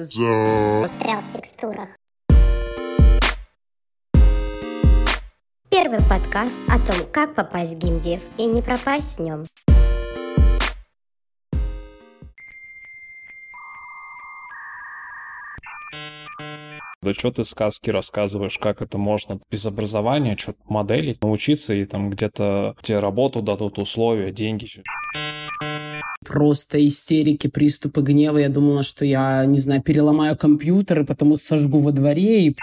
Застрял в текстурах. Первый подкаст о том, как попасть в геймдев и не пропасть в нем. Да что ты сказки рассказываешь, как это можно без образования, что-то моделить, научиться и там где-то тебе работу дадут, условия, деньги. Просто истерики, приступы гнева. Я думала, что я, не знаю, переломаю компьютер и потому сожгу во дворе и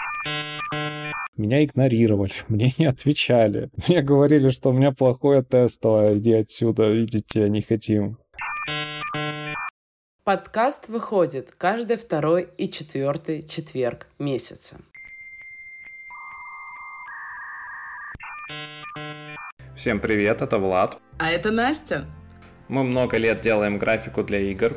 меня игнорировали, мне не отвечали. Мне говорили, что у меня плохое тестовое, иди отсюда, видите, не хотим. Подкаст выходит каждый второй и четвертый четверг месяца. Всем привет, это Влад. А это Настя. Мы много лет делаем графику для игр.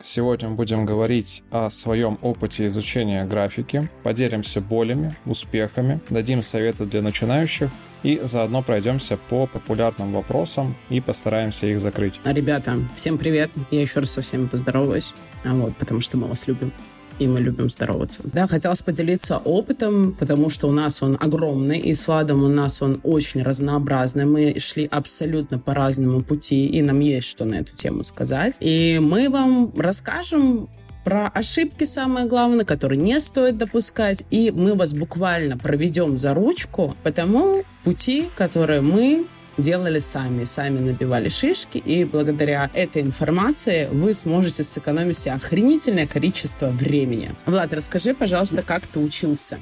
Сегодня будем говорить о своем опыте изучения графики, поделимся болями, успехами, дадим советы для начинающих и заодно пройдемся по популярным вопросам и постараемся их закрыть. Ребята, всем привет. Я еще раз со всеми поздороваюсь, а вот, потому что мы вас любим и мы любим здороваться. Да, хотелось поделиться опытом, потому что у нас он огромный, и с Ладом у нас он очень разнообразный. Мы шли абсолютно по разному пути, и нам есть что на эту тему сказать. И мы вам расскажем про ошибки, самое главное, которые не стоит допускать. И мы вас буквально проведем за ручку по тому пути, который мы делали сами, сами набивали шишки, и благодаря этой информации вы сможете сэкономить себе охренительное количество времени. Влад, расскажи, пожалуйста, как ты учился?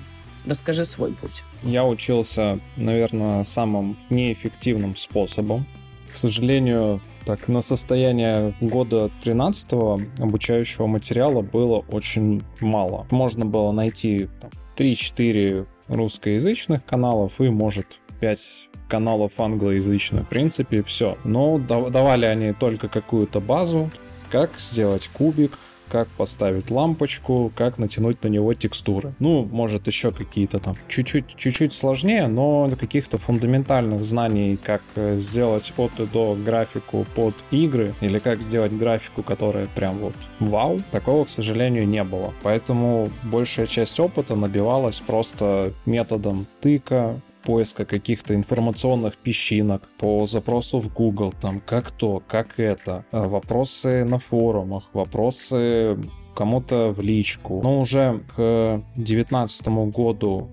Расскажи свой путь. Я учился, наверное, самым неэффективным способом. К сожалению, так, на состояние года 13 обучающего материала было очень мало. Можно было найти 3-4 русскоязычных каналов и, может, 5 каналов англоязычных. В принципе, все. Но давали они только какую-то базу, как сделать кубик, как поставить лампочку, как натянуть на него текстуры. Ну, может, еще какие-то там чуть-чуть, чуть-чуть сложнее, но каких-то фундаментальных знаний, как э, сделать от и до графику под игры, или как сделать графику, которая прям вот вау, такого, к сожалению, не было. Поэтому большая часть опыта набивалась просто методом тыка, поиска каких-то информационных песчинок, по запросу в Google, там, как то, как это, э, вопросы на форумах, вопросы кому-то в личку. Но уже к 2019 году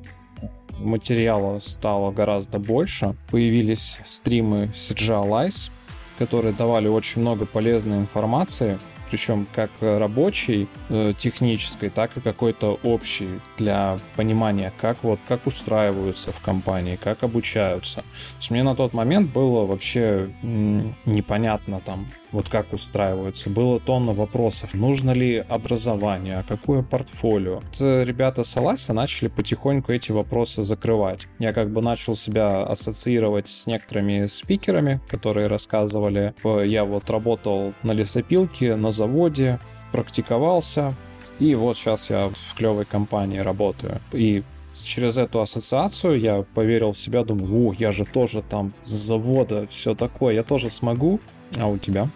материала стало гораздо больше. Появились стримы CGI Lies, которые давали очень много полезной информации причем как рабочей, э, технической, так и какой-то общей для понимания, как вот как устраиваются в компании, как обучаются. То есть мне на тот момент было вообще непонятно там, вот как устраиваются. Было тонна вопросов. Нужно ли образование, какое портфолио? Это ребята с Алайса начали потихоньку эти вопросы закрывать. Я как бы начал себя ассоциировать с некоторыми спикерами, которые рассказывали. Я вот работал на лесопилке, на заводе, практиковался, и вот сейчас я в клевой компании работаю. И через эту ассоциацию я поверил в себя, думаю, о, я же тоже там с завода, все такое, я тоже смогу. А у тебя?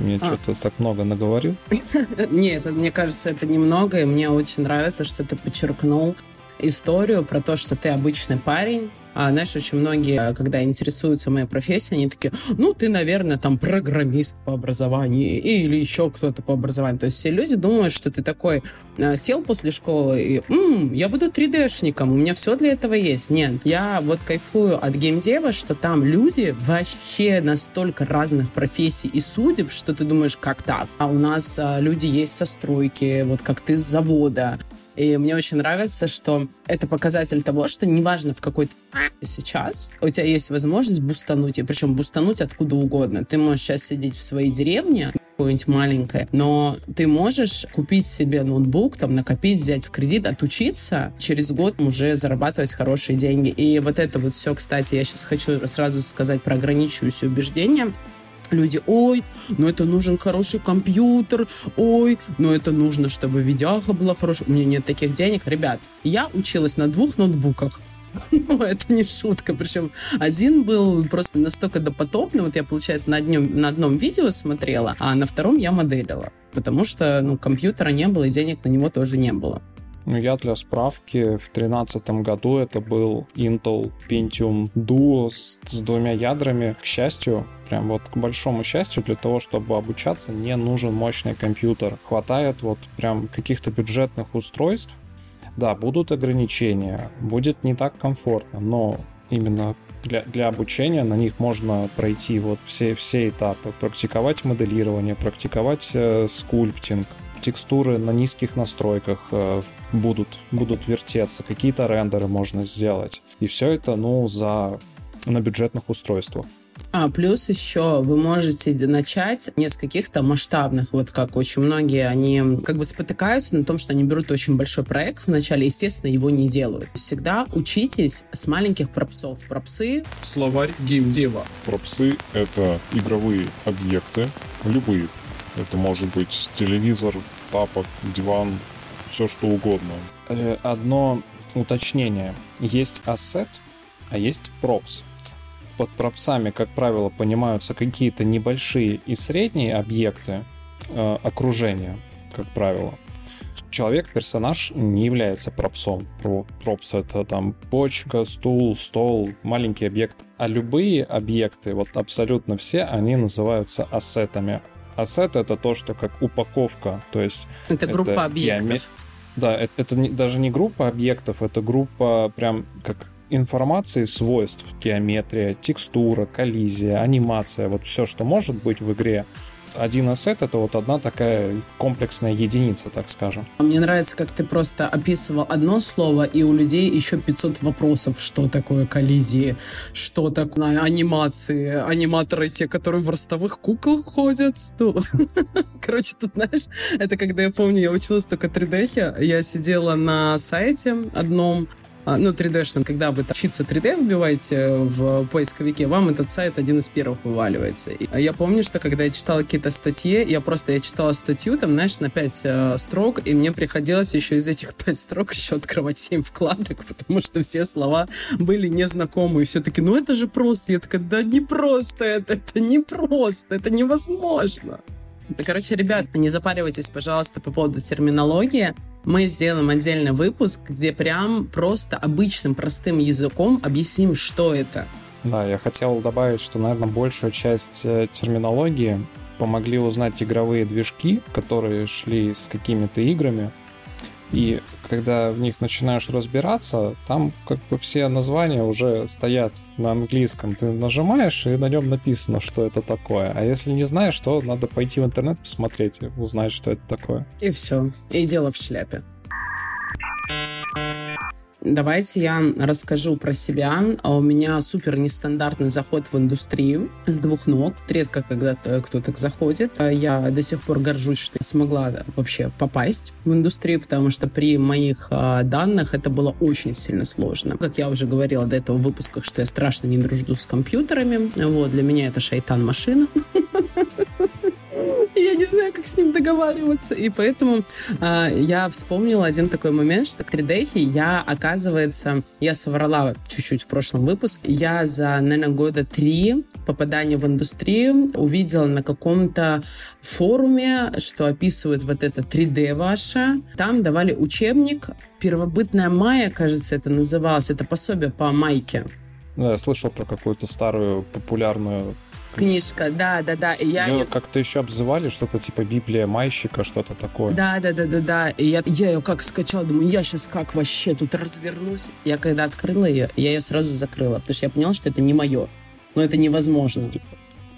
Мне а. что-то так много наговорил. Нет, мне кажется, это немного, и мне очень нравится, что ты подчеркнул историю про то, что ты обычный парень, а, знаешь, очень многие, когда интересуются моей профессией, они такие, ну, ты, наверное, там программист по образованию или еще кто-то по образованию. То есть все люди думают, что ты такой а, сел после школы и, М, я буду 3D-шником, у меня все для этого есть. Нет, я вот кайфую от геймдева, что там люди вообще настолько разных профессий и судеб, что ты думаешь, как так? А у нас а, люди есть со стройки, вот как ты с завода, и мне очень нравится, что это показатель того, что неважно в какой ты сейчас, у тебя есть возможность бустануть, и причем бустануть откуда угодно. Ты можешь сейчас сидеть в своей деревне, какое-нибудь маленькое, но ты можешь купить себе ноутбук, там, накопить, взять в кредит, отучиться, через год уже зарабатывать хорошие деньги. И вот это вот все, кстати, я сейчас хочу сразу сказать про ограничивающие убеждения люди, ой, ну это нужен хороший компьютер, ой, ну это нужно, чтобы видеоха была хорошая. У меня нет таких денег. Ребят, я училась на двух ноутбуках. Ну, это не шутка. Причем один был просто настолько допотопный. Вот я, получается, на, одном, на одном видео смотрела, а на втором я моделила. Потому что, ну, компьютера не было, и денег на него тоже не было. Ну, я для справки, в 2013 году это был Intel Pentium Duo с, с двумя ядрами. К счастью, прям вот к большому счастью, для того, чтобы обучаться, не нужен мощный компьютер. Хватает вот прям каких-то бюджетных устройств, да, будут ограничения, будет не так комфортно, но именно для, для обучения на них можно пройти вот все, все этапы, практиковать моделирование, практиковать э, скульптинг, текстуры на низких настройках э, будут, будут вертеться, какие-то рендеры можно сделать. И все это, ну, за на бюджетных устройствах. А, плюс еще вы можете начать не с каких-то масштабных, вот как очень многие, они как бы спотыкаются на том, что они берут очень большой проект вначале, естественно, его не делают. Всегда учитесь с маленьких пропсов. Пропсы... Словарь геймдева. Пропсы — это игровые объекты, любые. Это может быть телевизор, тапок, диван, все что угодно. Э, одно уточнение. Есть ассет, а есть пропс под пропсами, как правило, понимаются какие-то небольшие и средние объекты э, окружения, как правило. Человек, персонаж не является пропсом. Пропс это там почка, стул, стол, маленький объект. А любые объекты, вот абсолютно все, они называются ассетами. Ассет это то, что как упаковка, то есть... Это, это группа объектов. Да, это, это не, даже не группа объектов, это группа прям как информации свойств, геометрия, текстура, коллизия, анимация, вот все, что может быть в игре, один ассет — это вот одна такая комплексная единица, так скажем. Мне нравится, как ты просто описывал одно слово, и у людей еще 500 вопросов, что такое коллизии, что такое анимации, аниматоры те, которые в ростовых кукол ходят. Короче, тут, знаешь, это когда я помню, я училась только 3D, я сидела на сайте одном, ну, 3D-шным, когда вы учиться 3D вбиваете в поисковике, вам этот сайт один из первых вываливается. И я помню, что когда я читала какие-то статьи, я просто, я читала статью, там, знаешь, на 5 э, строк, и мне приходилось еще из этих 5 строк еще открывать 7 вкладок, потому что все слова были незнакомые. Все таки ну это же просто. Я такая, да не просто это, это не просто, это невозможно. Короче, ребят, не запаривайтесь, пожалуйста, по поводу терминологии мы сделаем отдельный выпуск, где прям просто обычным простым языком объясним, что это. Да, я хотел добавить, что, наверное, большую часть э, терминологии помогли узнать игровые движки, которые шли с какими-то играми. И когда в них начинаешь разбираться, там как бы все названия уже стоят на английском. Ты нажимаешь, и на нем написано, что это такое. А если не знаешь, то надо пойти в интернет посмотреть и узнать, что это такое. И все. И дело в шляпе. Давайте я расскажу про себя. А у меня супер нестандартный заход в индустрию с двух ног. Редко когда кто так заходит. А я до сих пор горжусь, что смогла вообще попасть в индустрию, потому что при моих а, данных это было очень сильно сложно. Как я уже говорила до этого в выпусках, что я страшно не дружу с компьютерами. Вот, для меня это шайтан-машина. я не знаю, как с ним договариваться. И поэтому э, я вспомнила один такой момент, что к 3D я, оказывается, я соврала чуть-чуть в прошлом выпуске. Я за, наверное, года три попадания в индустрию увидела на каком-то форуме, что описывают вот это 3D ваше. Там давали учебник «Первобытная майя», кажется, это называлось. Это пособие по майке. Да, я слышал про какую-то старую популярную Книжка, да, да, да. И я ее как-то еще обзывали, что-то типа Библия майщика, что-то такое. Да, да, да, да, да. И я, я ее как скачала, думаю, я сейчас как вообще тут развернусь. Я когда открыла ее, я ее сразу закрыла, потому что я поняла, что это не мое. Но это невозможно. Типа,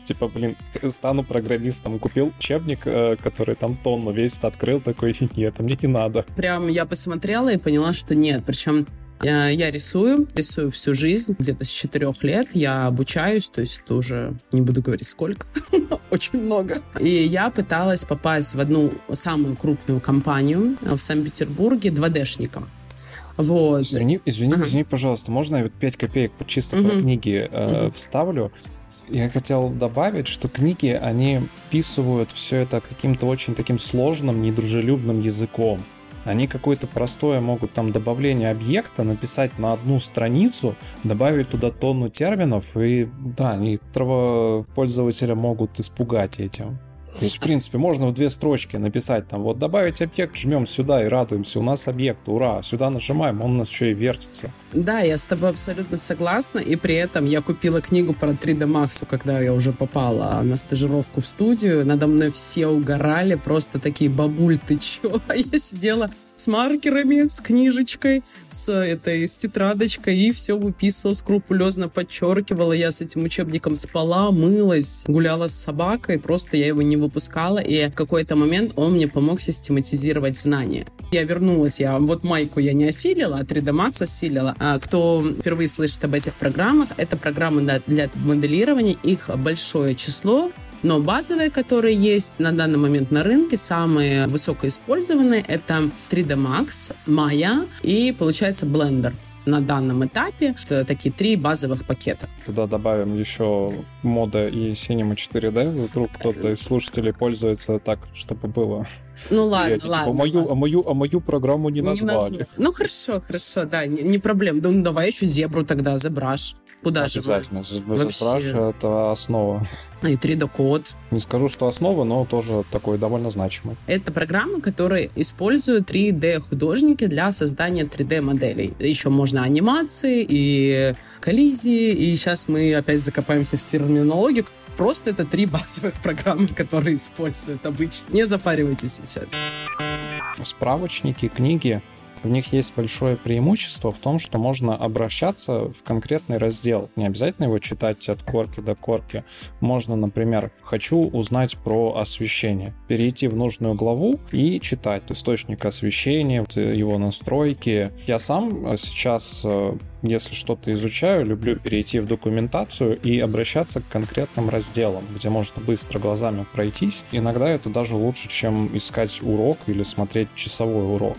типа, блин, стану программистом. Купил учебник, э, который там тонну весит, открыл, такой, нет, мне не надо. Прям я посмотрела и поняла, что нет. Причем я рисую, рисую всю жизнь, где-то с четырех лет. Я обучаюсь, то есть это уже, не буду говорить сколько, очень много. И я пыталась попасть в одну самую крупную компанию в Санкт-Петербурге 2D-шником. Вот. Извини, извини, ага. извини, пожалуйста, можно я вот 5 копеек чисто угу. про книги э, угу. вставлю? Я хотел добавить, что книги, они писывают все это каким-то очень таким сложным, недружелюбным языком. Они какое-то простое могут там добавление объекта написать на одну страницу, добавить туда тонну терминов, и да, они пользователя могут испугать этим. То есть, в принципе, можно в две строчки написать там, вот добавить объект, жмем сюда и радуемся, у нас объект, ура, сюда нажимаем, он у нас еще и вертится. Да, я с тобой абсолютно согласна, и при этом я купила книгу про 3D Max, когда я уже попала на стажировку в студию, надо мной все угорали, просто такие, бабуль, ты чё? А я сидела с маркерами, с книжечкой, с этой, с тетрадочкой, и все выписывала, скрупулезно подчеркивала. Я с этим учебником спала, мылась, гуляла с собакой, просто я его не выпускала, и в какой-то момент он мне помог систематизировать знания. Я вернулась, я вот майку я не осилила, а 3D Max осилила. А кто впервые слышит об этих программах, это программы для моделирования, их большое число, но базовые, которые есть на данный момент на рынке, самые высокоиспользованные, это 3D Max, Maya и, получается, Blender на данном этапе. Это такие три базовых пакета. Туда добавим еще мода и Cinema 4D. Вдруг кто-то из слушателей пользуется так, чтобы было. Ну ладно, типа, ладно. А мою, а, мою, а мою программу не, не назвали. Назв... Ну хорошо, хорошо, да, не, не проблем. Ну давай еще зебру тогда, забраш. Куда же Обязательно. Вообще... это основа. И 3D-код. Не скажу, что основа, но тоже такой довольно значимый. Это программы, которые используют 3D-художники для создания 3D-моделей. Еще можно анимации и коллизии, и сейчас мы опять закопаемся в терминологию. Просто это три базовых программы, которые используют обычно. Не запаривайтесь сейчас. Справочники, книги в них есть большое преимущество в том, что можно обращаться в конкретный раздел. Не обязательно его читать от корки до корки. Можно, например, хочу узнать про освещение. Перейти в нужную главу и читать источник освещения, его настройки. Я сам сейчас э, если что-то изучаю, люблю перейти в документацию и обращаться к конкретным разделам, где можно быстро глазами пройтись. Иногда это даже лучше, чем искать урок или смотреть часовой урок.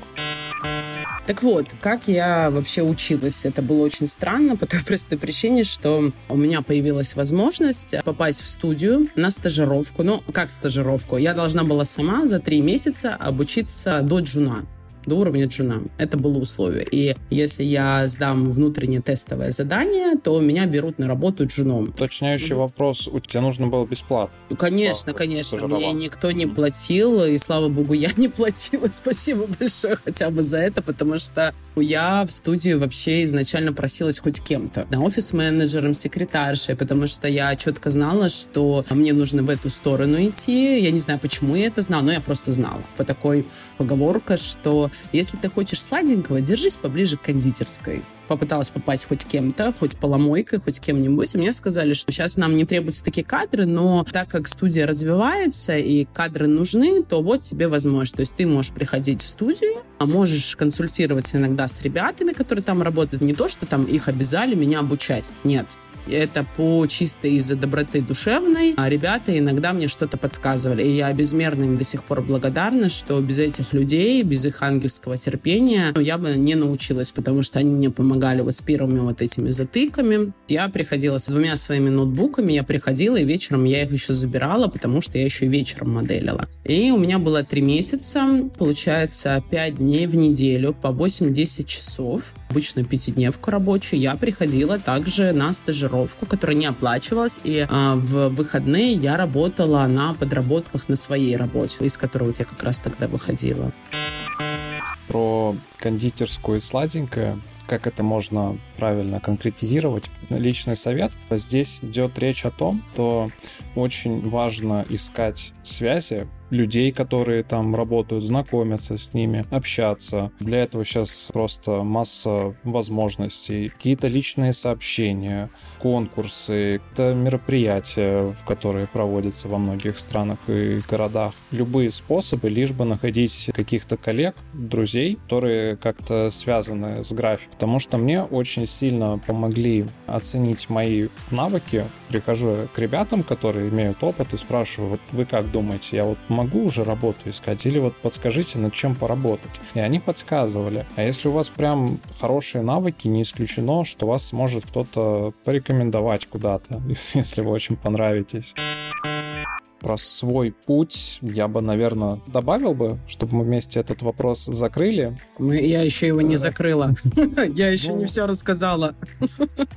Так вот, как я вообще училась? Это было очень странно по той простой причине, что у меня появилась возможность попасть в студию на стажировку. Ну, как стажировку? Я должна была сама за три месяца обучиться до джуна до уровня джуна. Это было условие. И если я сдам внутреннее тестовое задание, то меня берут на работу джуном. Уточняющий mm-hmm. вопрос. У тебя нужно было бесплатно? Ну, конечно, конечно. Мне никто не платил, и слава богу, я не платила. Спасибо большое хотя бы за это, потому что я в студию вообще изначально просилась хоть кем-то. На офис-менеджером, секретаршей, потому что я четко знала, что мне нужно в эту сторону идти. Я не знаю, почему я это знала, но я просто знала. По такой поговорка, что если ты хочешь сладенького, держись поближе к кондитерской попыталась попасть хоть кем-то, хоть поломойкой, хоть кем-нибудь. Мне сказали, что сейчас нам не требуются такие кадры, но так как студия развивается и кадры нужны, то вот тебе возможность. То есть ты можешь приходить в студию, а можешь консультироваться иногда с ребятами, которые там работают. Не то, что там их обязали меня обучать. Нет. Это по чисто из-за доброты душевной. А ребята иногда мне что-то подсказывали. И я безмерно им до сих пор благодарна, что без этих людей, без их ангельского терпения, ну, я бы не научилась, потому что они мне помогали вот с первыми вот этими затыками. Я приходила с двумя своими ноутбуками, я приходила, и вечером я их еще забирала, потому что я еще вечером моделила. И у меня было три месяца, получается, пять дней в неделю по 8-10 часов, обычную пятидневку рабочую, я приходила также на стажировку стажировку, которая не оплачивалась, и а, в выходные я работала на подработках на своей работе, из которой вот я как раз тогда выходила. Про кондитерскую и сладенькое как это можно правильно конкретизировать. Личный совет. Здесь идет речь о том, что очень важно искать связи людей, которые там работают, знакомиться с ними, общаться. Для этого сейчас просто масса возможностей. Какие-то личные сообщения, конкурсы, это мероприятия, которые проводятся во многих странах и городах. Любые способы, лишь бы находить каких-то коллег, друзей, которые как-то связаны с графиком. Потому что мне очень сильно помогли оценить мои навыки. Прихожу к ребятам, которые имеют опыт, и спрашиваю, вот вы как думаете, я вот могу уже работу искать, или вот подскажите, над чем поработать. И они подсказывали. А если у вас прям хорошие навыки, не исключено, что вас может кто-то порекомендовать куда-то, если вы очень понравитесь. про свой путь я бы, наверное, добавил бы, чтобы мы вместе этот вопрос закрыли. Мы, я еще его не закрыла. Я еще не ну. все рассказала.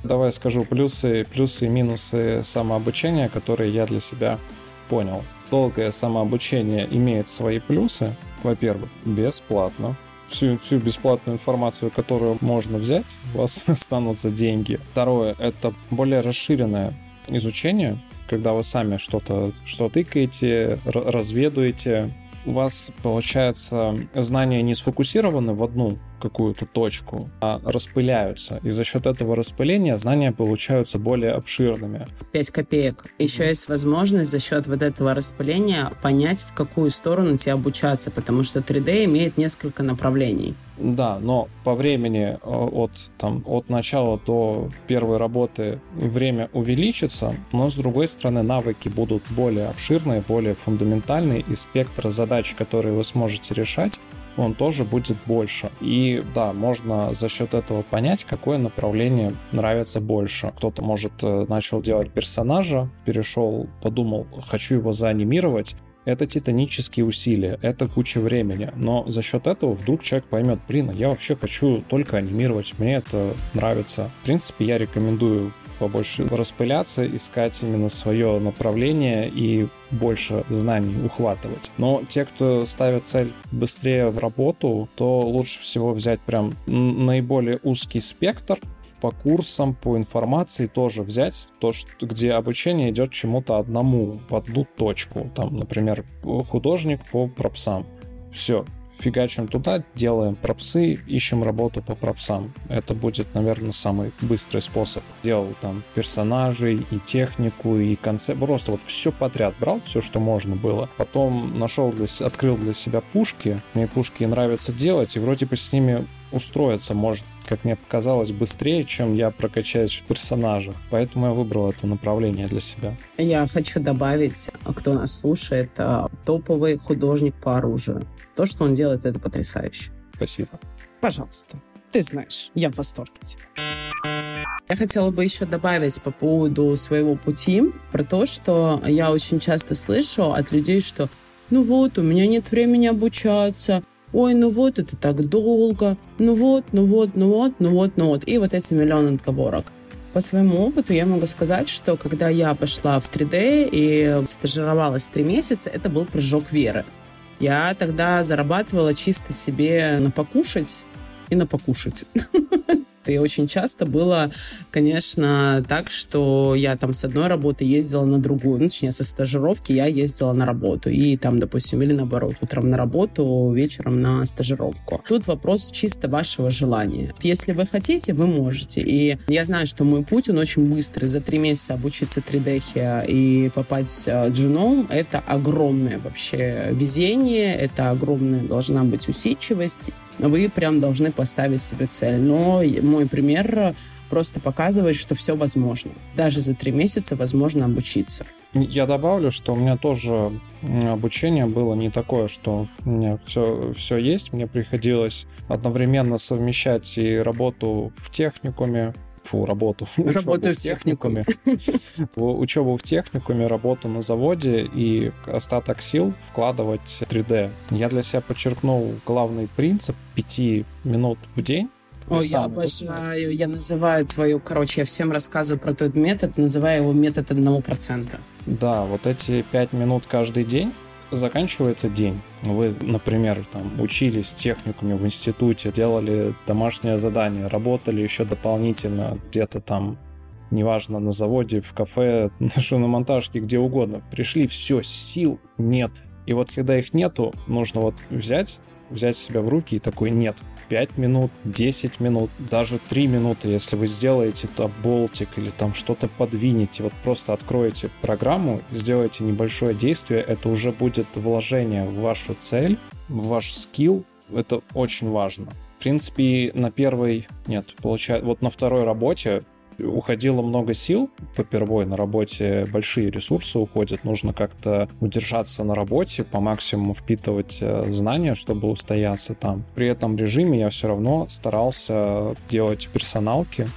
Давай скажу плюсы, плюсы и минусы самообучения, которые я для себя понял. Долгое самообучение имеет свои плюсы. Во-первых, бесплатно всю, всю бесплатную информацию, которую можно взять, у вас останутся деньги. Второе, это более расширенное изучение, когда вы сами что-то что тыкаете, разведуете, у вас, получается, знания не сфокусированы в одну какую-то точку, а распыляются. И за счет этого распыления знания получаются более обширными. 5 копеек. Еще mm-hmm. есть возможность за счет вот этого распыления понять, в какую сторону тебе обучаться, потому что 3D имеет несколько направлений. Да, но по времени э, от, там, от начала до первой работы время увеличится, но с другой стороны навыки будут более обширные, более фундаментальные, и спектр задач, которые вы сможете решать, он тоже будет больше. И да, можно за счет этого понять, какое направление нравится больше. Кто-то, может, э, начал делать персонажа, перешел, подумал, хочу его заанимировать, это титанические усилия, это куча времени. Но за счет этого вдруг человек поймет, блин, а я вообще хочу только анимировать, мне это нравится. В принципе, я рекомендую побольше распыляться, искать именно свое направление и больше знаний ухватывать. Но те, кто ставят цель быстрее в работу, то лучше всего взять прям наиболее узкий спектр, по курсам, по информации тоже взять то, что, где обучение идет чему-то одному, в одну точку. Там, например, художник по пропсам. Все, фигачим туда, делаем пропсы, ищем работу по пропсам. Это будет, наверное, самый быстрый способ. Делал там персонажей и технику, и концепт. Просто вот все подряд брал, все, что можно было. Потом нашел для, открыл для себя пушки. Мне пушки нравится делать, и вроде бы с ними устроиться может, как мне показалось, быстрее, чем я прокачаюсь в персонажах. Поэтому я выбрал это направление для себя. Я хочу добавить, кто нас слушает, а, топовый художник по оружию. То, что он делает, это потрясающе. Спасибо. Пожалуйста. Ты знаешь, я в восторге тебя. Я хотела бы еще добавить по поводу своего пути про то, что я очень часто слышу от людей, что ну вот, у меня нет времени обучаться, ой, ну вот, это так долго, ну вот, ну вот, ну вот, ну вот, ну вот. И вот эти миллион отговорок. По своему опыту я могу сказать, что когда я пошла в 3D и стажировалась три месяца, это был прыжок веры. Я тогда зарабатывала чисто себе на покушать и на покушать. И очень часто было, конечно, так, что я там с одной работы ездила на другую. Ну, точнее, со стажировки я ездила на работу. И там, допустим, или наоборот, утром на работу, вечером на стажировку. Тут вопрос чисто вашего желания. Если вы хотите, вы можете. И я знаю, что мой путь, он очень быстрый. За три месяца обучиться 3D и попасть э, джуном — это огромное вообще везение, это огромная должна быть усидчивость вы прям должны поставить себе цель. Но мой пример просто показывает, что все возможно. Даже за три месяца возможно обучиться. Я добавлю, что у меня тоже обучение было не такое, что у меня все, все есть. Мне приходилось одновременно совмещать и работу в техникуме, фу, работу. Работаю в техникуме. Учебу в техникуме, работу на заводе и остаток сил вкладывать 3D. Я для себя подчеркнул главный принцип 5 минут в день Ой, я обожаю, я называю твою, короче, я всем рассказываю про тот метод, называю его метод одного процента. Да, вот эти пять минут каждый день заканчивается день. Вы, например, там учились техникуме в институте, делали домашнее задание, работали еще дополнительно где-то там неважно, на заводе, в кафе, на шиномонтажке, где угодно. Пришли, все, сил нет. И вот когда их нету, нужно вот взять, взять себя в руки и такой, нет, 5 минут, 10 минут, даже 3 минуты, если вы сделаете то болтик или там что-то подвинете, вот просто откроете программу, сделаете небольшое действие, это уже будет вложение в вашу цель, в ваш скилл, это очень важно. В принципе, на первой, нет, получается, вот на второй работе уходило много сил попервой на работе, большие ресурсы уходят, нужно как-то удержаться на работе, по максимуму впитывать э, знания, чтобы устояться там. При этом режиме я все равно старался делать персоналки.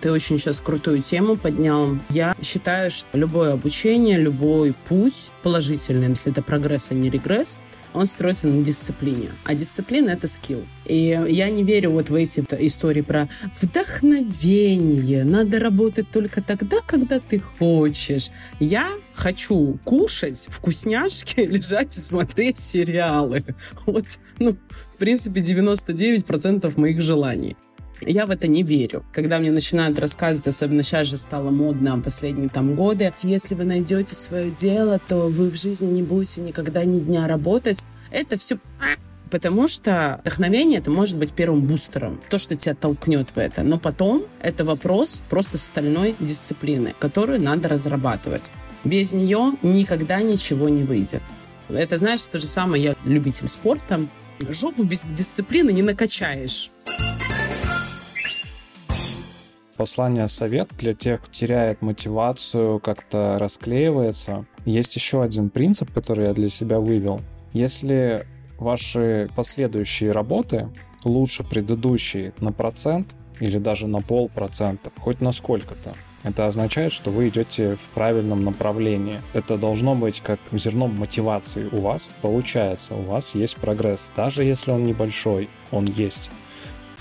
Ты очень сейчас крутую тему поднял. Я считаю, что любое обучение, любой путь положительный, если это прогресс, а не регресс, он строится на дисциплине. А дисциплина — это скилл. И я не верю вот в эти истории про вдохновение. Надо работать только тогда, когда ты хочешь. Я хочу кушать вкусняшки, лежать и смотреть сериалы. Вот, ну, в принципе, 99% моих желаний. Я в это не верю. Когда мне начинают рассказывать, особенно сейчас же стало модно последние там годы, если вы найдете свое дело, то вы в жизни не будете никогда ни дня работать. Это все Потому что вдохновение это может быть первым бустером, то, что тебя толкнет в это. Но потом это вопрос просто стальной дисциплины, которую надо разрабатывать. Без нее никогда ничего не выйдет. Это, знаешь, то же самое, я любитель спорта. Жопу без дисциплины не накачаешь. Послание совет для тех, кто теряет мотивацию, как-то расклеивается. Есть еще один принцип, который я для себя вывел. Если ваши последующие работы лучше предыдущей на процент или даже на полпроцента, хоть на сколько-то, это означает, что вы идете в правильном направлении. Это должно быть как зерном мотивации у вас. Получается, у вас есть прогресс. Даже если он небольшой, он есть.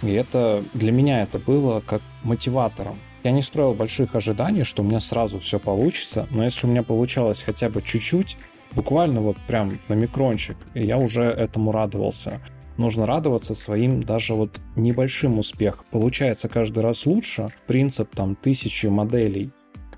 И это для меня это было как мотиватором. Я не строил больших ожиданий, что у меня сразу все получится, но если у меня получалось хотя бы чуть-чуть, буквально вот прям на микрончик, я уже этому радовался. Нужно радоваться своим даже вот небольшим успехом. Получается каждый раз лучше. Принцип там тысячи моделей.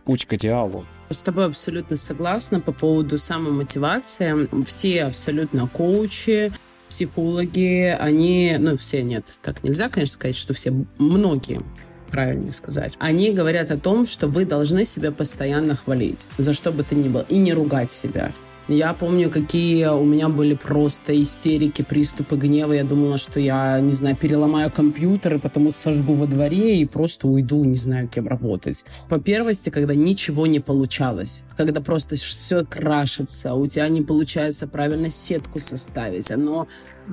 Путь к идеалу. С тобой абсолютно согласна по поводу самомотивации. Все абсолютно коучи, психологи, они, ну, все нет, так нельзя, конечно, сказать, что все, многие, правильнее сказать, они говорят о том, что вы должны себя постоянно хвалить, за что бы то ни было, и не ругать себя. Я помню, какие у меня были просто истерики, приступы гнева. Я думала, что я, не знаю, переломаю компьютер и потому сожгу во дворе и просто уйду, не знаю, кем работать. По первости, когда ничего не получалось, когда просто все крашится, у тебя не получается правильно сетку составить, оно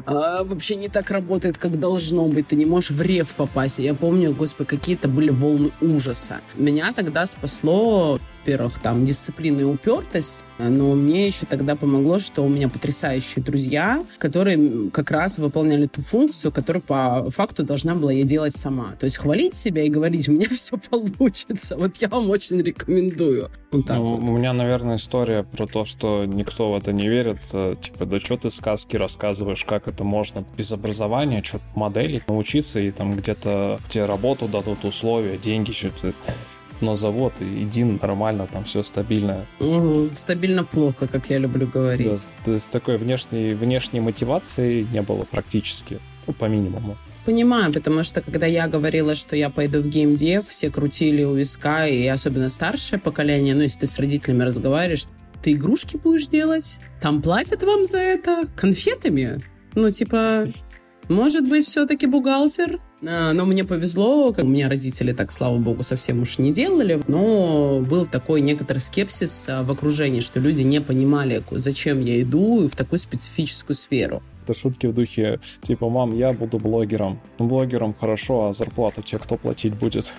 а, вообще не так работает, как должно быть. Ты не можешь в рев попасть. Я помню, господи, какие-то были волны ужаса. Меня тогда спасло во-первых, там дисциплина и упертость, но мне еще тогда помогло, что у меня потрясающие друзья, которые как раз выполняли ту функцию, которую по факту должна была я делать сама. То есть хвалить себя и говорить, у меня все получится. Вот я вам очень рекомендую. Вот так ну, вот. У меня, наверное, история про то, что никто в это не верит. Типа, да что ты сказки рассказываешь, как это можно без образования, что-то моделей научиться и там где-то тебе работу дадут, условия, деньги, что-то на завод и иди нормально, там все стабильно. Угу. Стабильно плохо, как я люблю говорить. Да, то есть такой внешней, внешней мотивации не было практически, ну, по минимуму. Понимаю, потому что когда я говорила, что я пойду в геймдев, все крутили у виска, и особенно старшее поколение, ну, если ты с родителями разговариваешь, ты игрушки будешь делать? Там платят вам за это конфетами? Ну, типа, может быть, все-таки бухгалтер? А, но мне повезло, как у меня родители так, слава богу, совсем уж не делали, но был такой некоторый скепсис а, в окружении, что люди не понимали, зачем я иду в такую специфическую сферу. Это шутки в духе, типа, мам, я буду блогером. Ну, блогером хорошо, а зарплату тебе кто платить будет?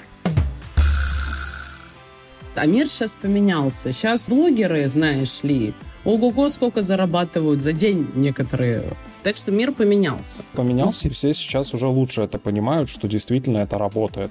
А мир сейчас поменялся. Сейчас блогеры, знаешь ли, ого-го, сколько зарабатывают за день некоторые. Так что мир поменялся. Поменялся, и все сейчас уже лучше это понимают, что действительно это работает.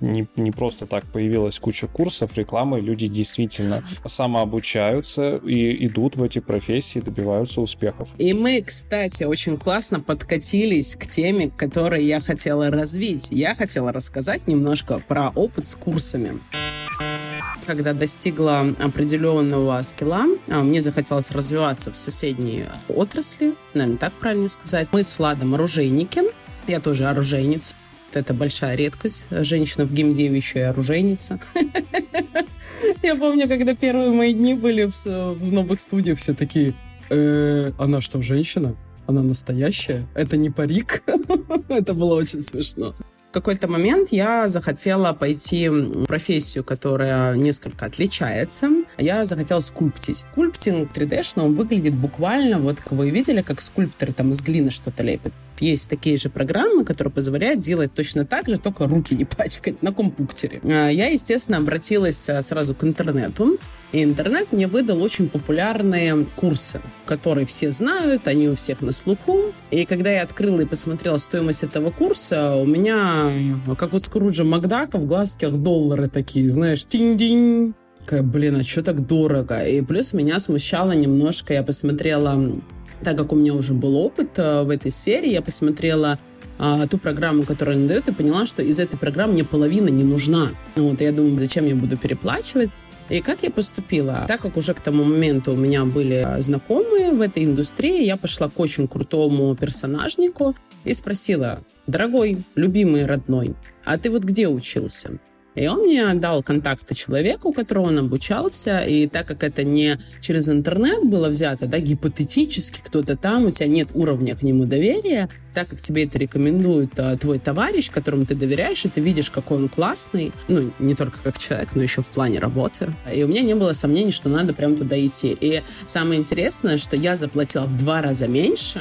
Не, не просто так появилась куча курсов, рекламы, люди действительно самообучаются и идут в эти профессии, добиваются успехов. И мы, кстати, очень классно подкатились к теме, которую я хотела развить. Я хотела рассказать немножко про опыт с курсами когда достигла определенного скилла, а, мне захотелось развиваться в соседней отрасли, наверное, так правильно сказать. Мы с Владом оружейники, я тоже оружейница. Это большая редкость. Женщина в геймдеве еще и оружейница. Я помню, когда первые мои дни были в, новых студиях, все такие, «Э, она что, женщина? Она настоящая? Это не парик? Это было очень смешно. В какой-то момент я захотела пойти в профессию, которая несколько отличается. Я захотела скульптить. Скульптинг 3D, он выглядит буквально, вот как вы видели, как скульпторы там из глины что-то лепят. Есть такие же программы, которые позволяют делать точно так же, только руки не пачкать на компьютере. А, я, естественно, обратилась а, сразу к интернету. И интернет мне выдал очень популярные курсы, которые все знают, они у всех на слуху. И когда я открыла и посмотрела стоимость этого курса, у меня, как вот Скруджа Макдака, в глазках доллары такие, знаешь, тинь-динь. Такая, блин, а что так дорого? И плюс меня смущало немножко, я посмотрела, так как у меня уже был опыт э, в этой сфере, я посмотрела а, ту программу, которую она дает, и поняла, что из этой программы мне половина не нужна. Вот, и я думаю, зачем я буду переплачивать? И как я поступила? Так как уже к тому моменту у меня были знакомые в этой индустрии, я пошла к очень крутому персонажнику и спросила, дорогой, любимый, родной, а ты вот где учился? И он мне дал контакты человека, у которого он обучался, и так как это не через интернет было взято, да, гипотетически кто-то там, у тебя нет уровня к нему доверия, так как тебе это рекомендует а, твой товарищ, которому ты доверяешь, и ты видишь, какой он классный, ну, не только как человек, но еще в плане работы. И у меня не было сомнений, что надо прям туда идти. И самое интересное, что я заплатила в два раза меньше,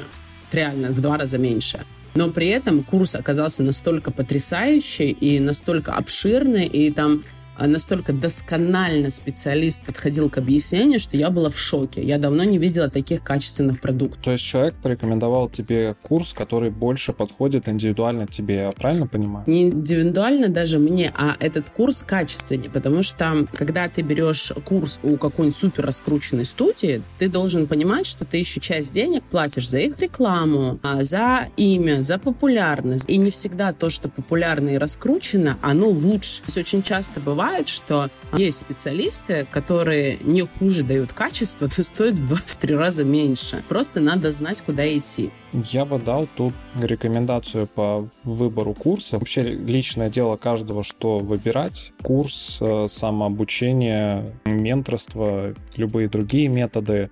реально в два раза меньше, но при этом курс оказался настолько потрясающий и настолько обширный, и там настолько досконально специалист подходил к объяснению, что я была в шоке. Я давно не видела таких качественных продуктов. То есть человек порекомендовал тебе курс, который больше подходит индивидуально тебе, я правильно понимаю? Не индивидуально даже мне, а этот курс качественнее, потому что когда ты берешь курс у какой-нибудь супер раскрученной студии, ты должен понимать, что ты еще часть денег платишь за их рекламу, а, за имя, за популярность. И не всегда то, что популярно и раскручено, оно лучше. То есть очень часто бывает, бывает, что есть специалисты, которые не хуже дают качество, то стоят в, три раза меньше. Просто надо знать, куда идти. Я бы дал тут рекомендацию по выбору курса. Вообще личное дело каждого, что выбирать. Курс, э, самообучение, менторство, любые другие методы.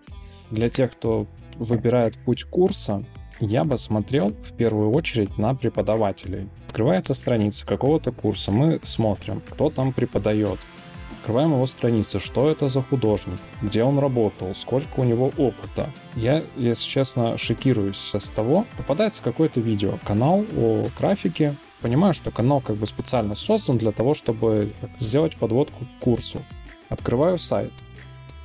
Для тех, кто выбирает путь курса, я бы смотрел в первую очередь на преподавателей. Открывается страница какого-то курса, мы смотрим, кто там преподает. Открываем его страницу, что это за художник, где он работал, сколько у него опыта. Я, если честно, шокируюсь с того, попадается какое-то видео, канал о графике, понимаю, что канал как бы специально создан для того, чтобы сделать подводку к курсу. Открываю сайт,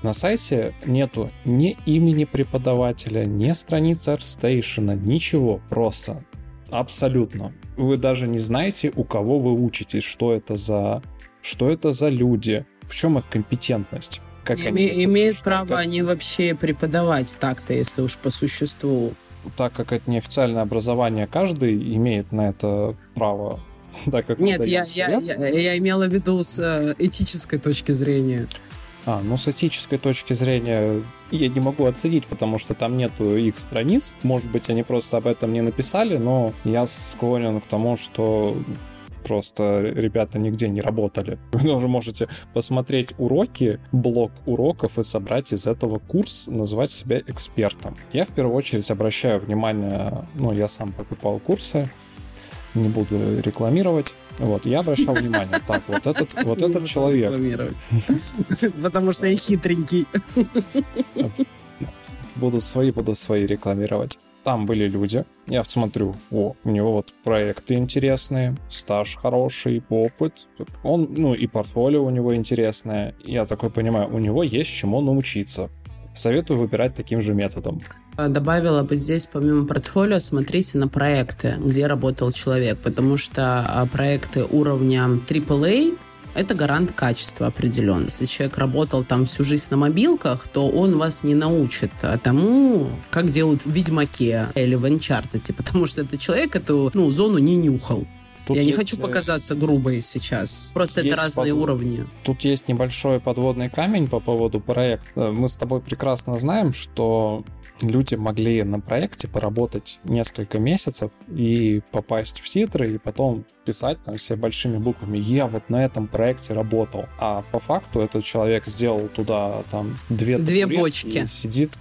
на сайте нету ни имени преподавателя, ни страницы ArtStation, ничего, просто. Абсолютно. Вы даже не знаете, у кого вы учитесь, что это за, что это за люди, в чем их компетентность. Как Име, они, имеют право как... они вообще преподавать так-то, если уж по существу. Так как это неофициальное образование, каждый имеет на это право. Так как Нет, я, я, я, я имела в виду с э, этической точки зрения. А, ну с этической точки зрения я не могу оценить, потому что там нету их страниц. Может быть, они просто об этом не написали, но я склонен к тому, что просто ребята нигде не работали. Вы уже можете посмотреть уроки, блок уроков и собрать из этого курс, называть себя экспертом. Я в первую очередь обращаю внимание, ну, я сам покупал курсы, не буду рекламировать. Вот, я обращал внимание, так, вот этот, вот этот человек. Потому что я хитренький. Будут свои, будут свои рекламировать. Там были люди, я смотрю, о, у него вот проекты интересные, стаж хороший, опыт, он, ну и портфолио у него интересное. Я такой понимаю, у него есть чему научиться. Советую выбирать таким же методом. А, добавила бы здесь, помимо портфолио, смотрите на проекты, где работал человек, потому что а, проекты уровня AAA это гарант качества определенно. Если человек работал там всю жизнь на мобилках, то он вас не научит тому, как делают в Ведьмаке или в Uncharted, потому что этот человек эту ну, зону не нюхал. Тут Я не хочу э, показаться грубой сейчас. Просто это разные под... уровни. Тут есть небольшой подводный камень по поводу проекта. Мы с тобой прекрасно знаем, что люди могли на проекте поработать несколько месяцев и попасть в титры, и потом писать там все большими буквами «Я вот на этом проекте работал». А по факту этот человек сделал туда там две, две бочки. сидит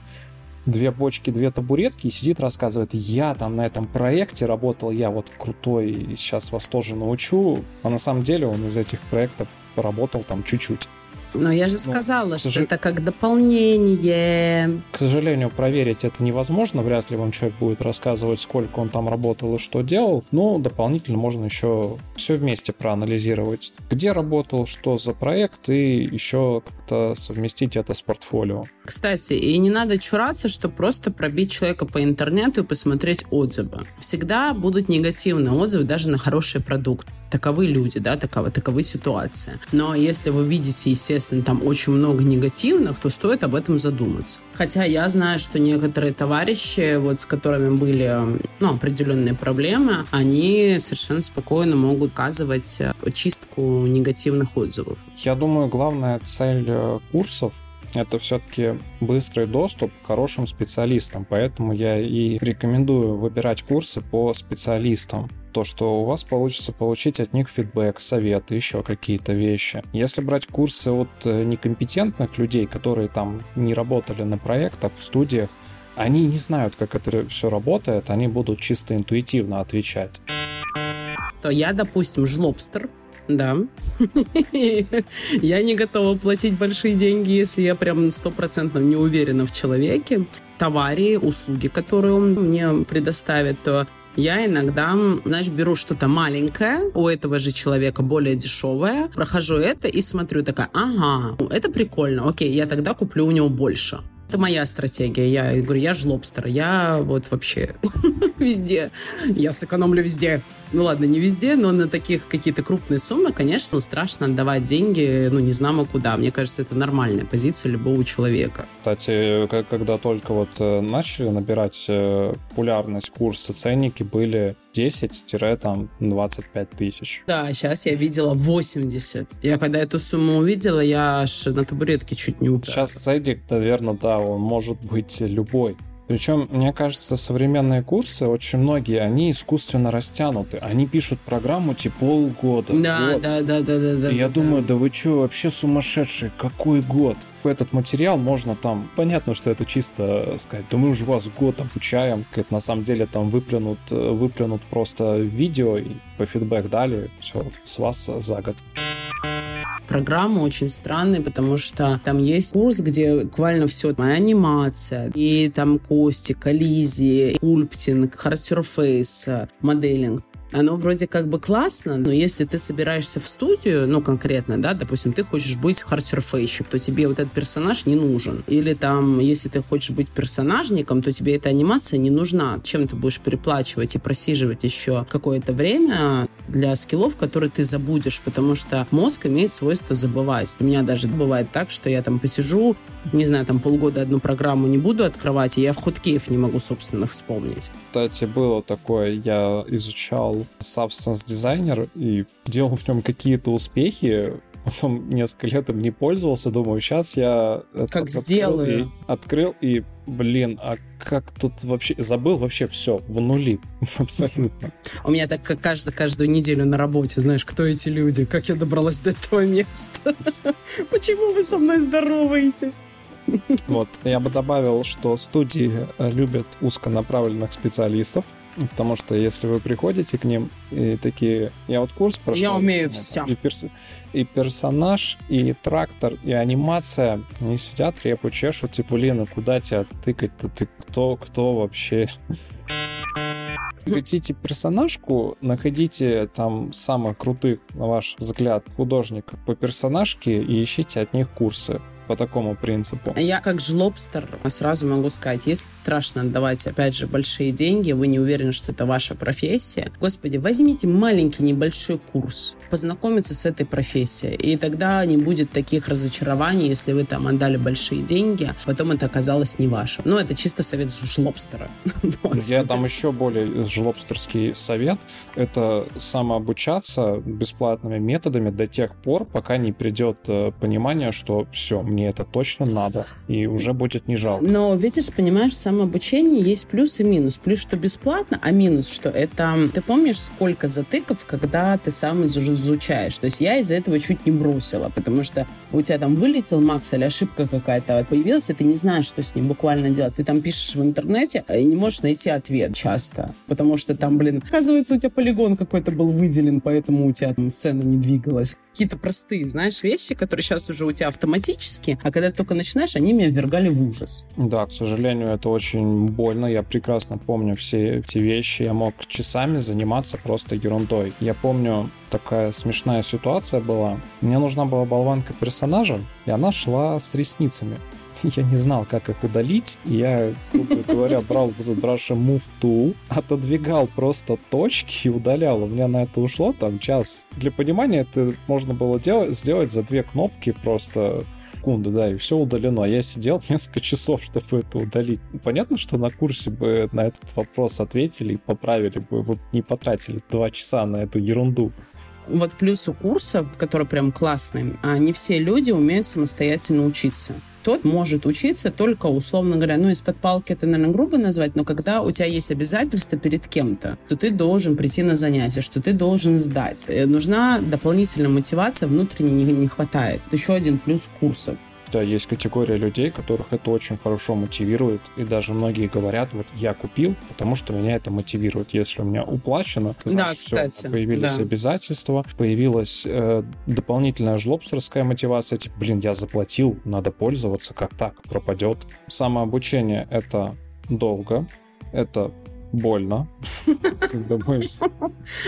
две бочки, две табуретки и сидит, рассказывает, я там на этом проекте работал, я вот крутой, и сейчас вас тоже научу. А на самом деле он из этих проектов поработал там чуть-чуть. Но я же Ну, сказала, что сожал- это как дополнение. К сожалению, проверить это невозможно. Вряд ли вам человек будет рассказывать, сколько он там работал и что делал. Но дополнительно можно еще все вместе проанализировать. Где работал, что за проект, и еще как-то совместить это с портфолио. Кстати, и не надо чураться, что просто пробить человека по интернету и посмотреть отзывы. Всегда будут негативные отзывы даже на хороший продукт. Таковы люди, да, такова, таковы ситуации. Но если вы видите, естественно, там очень много негативных, то стоит об этом задуматься. Хотя я знаю, что некоторые товарищи, вот с которыми были ну, определенные проблемы, они совершенно спокойно могут указывать э, чистку негативных отзывов. Я думаю, главная цель э, курсов это все-таки быстрый доступ к хорошим специалистам, поэтому я и рекомендую выбирать курсы по специалистам. То, что у вас получится получить от них фидбэк, советы, еще какие-то вещи. Если брать курсы от э, некомпетентных людей, которые там не работали на проектах, в студиях, они не знают, как это все работает, они будут чисто интуитивно отвечать. То я, допустим, жлобстер, да. я не готова платить большие деньги, если я прям стопроцентно не уверена в человеке. Товаре, услуги, которые он мне предоставит, то я иногда, знаешь, беру что-то маленькое у этого же человека, более дешевое, прохожу это и смотрю такая, ага, это прикольно, окей, я тогда куплю у него больше. Это моя стратегия. Я говорю, я жлобстер, я вот вообще везде. Я сэкономлю везде. Ну ладно, не везде, но на таких какие-то крупные суммы, конечно, страшно отдавать деньги, ну не знамо куда. Мне кажется, это нормальная позиция любого человека. Кстати, когда только вот э, начали набирать э, популярность курсы, ценники были 10-25 тысяч. Да, сейчас я видела 80. Я когда эту сумму увидела, я аж на табуретке чуть не упала. Сейчас ценник, наверное, да, он может быть любой. Причем, мне кажется, современные курсы, очень многие, они искусственно растянуты. Они пишут программу типа полгода, Да, год. да, да, да, да, да. И я да. думаю, да вы что, вообще сумасшедшие, какой год? Этот материал можно там, понятно, что это чисто сказать, да мы уже вас год обучаем, это на самом деле там выплюнут, э, выплюнут просто видео и по фидбэк дали, все, с вас за год. Программа очень странная, потому что там есть курс, где буквально все, моя анимация, и там кости, коллизии, скульптинг, hard surface, моделинг. Оно вроде как бы классно, но если ты собираешься в студию, ну, конкретно, да, допустим, ты хочешь быть хардсерфейщик, то тебе вот этот персонаж не нужен. Или там, если ты хочешь быть персонажником, то тебе эта анимация не нужна. Чем ты будешь переплачивать и просиживать еще какое-то время для скиллов, которые ты забудешь, потому что мозг имеет свойство забывать. У меня даже бывает так, что я там посижу, не знаю, там полгода одну программу не буду открывать, и я в хоткеев не могу, собственно, вспомнить. Кстати, было такое, я изучал Substance Designer и делал в нем какие-то успехи, потом несколько лет им не пользовался, думаю, сейчас я это Как открыл сделаю. и- открыл и, блин, а как тут вообще, забыл вообще все, в нули, абсолютно. У меня так как каждую, каждую неделю на работе, знаешь, кто эти люди, как я добралась до этого места, почему вы со мной здороваетесь? Вот, я бы добавил, что студии э, любят узконаправленных специалистов, потому что если вы приходите к ним и такие, я вот курс прошел. Я умею ну, всё. И, перс- и персонаж, и трактор, и анимация, они сидят, репу чешут, типа, блин, а куда тебя тыкать-то? Ты кто, кто вообще? Хотите персонажку, находите там самых крутых, на ваш взгляд, художников по персонажке и ищите от них курсы по такому принципу. Я как жлобстер сразу могу сказать, если страшно отдавать, опять же, большие деньги, вы не уверены, что это ваша профессия, господи, возьмите маленький небольшой курс, познакомиться с этой профессией, и тогда не будет таких разочарований, если вы там отдали большие деньги, а потом это оказалось не ваше. Ну, это чисто совет жлобстера. Я дам еще более жлобстерский совет. Это самообучаться бесплатными методами до тех пор, пока не придет э, понимание, что все, мне это точно надо, и уже будет не жалко. Но, видишь, понимаешь, в самообучении есть плюс и минус. Плюс, что бесплатно, а минус, что это... Ты помнишь, сколько затыков, когда ты сам из- изучаешь? То есть я из-за этого чуть не бросила, потому что у тебя там вылетел Макс или ошибка какая-то появилась, и ты не знаешь, что с ним буквально делать. Ты там пишешь в интернете и не можешь найти ответ часто, потому что там, блин, оказывается, у тебя полигон какой-то был выделен, поэтому у тебя там сцена не двигалась. Какие-то простые, знаешь, вещи, которые сейчас уже у тебя автоматически, а когда ты только начинаешь, они меня ввергали в ужас. Да, к сожалению, это очень больно. Я прекрасно помню все эти вещи. Я мог часами заниматься просто ерундой. Я помню, такая смешная ситуация была. Мне нужна была болванка персонажа, и она шла с ресницами. Я не знал, как их удалить. Я, грубо говоря, брал в ZBrush Move Tool, отодвигал просто точки и удалял. У меня на это ушло там час. Для понимания это можно было делать, сделать за две кнопки просто секунды, да, и все удалено. Я сидел несколько часов, чтобы это удалить. Понятно, что на курсе бы на этот вопрос ответили и поправили бы, вот не потратили два часа на эту ерунду. Вот плюс у курса, который прям классный, а не все люди умеют самостоятельно учиться тот может учиться только, условно говоря, ну, из-под палки это, наверное, грубо назвать, но когда у тебя есть обязательства перед кем-то, то ты должен прийти на занятия, что ты должен сдать. Э, нужна дополнительная мотивация, внутренне не, не хватает. Еще один плюс курсов да, есть категория людей, которых это очень хорошо мотивирует, и даже многие говорят, вот я купил, потому что меня это мотивирует. Если у меня уплачено, значит, да, все, появились да. обязательства, появилась э, дополнительная жлобстерская мотивация, типа, блин, я заплатил, надо пользоваться, как так, пропадет. Самообучение — это долго, это больно.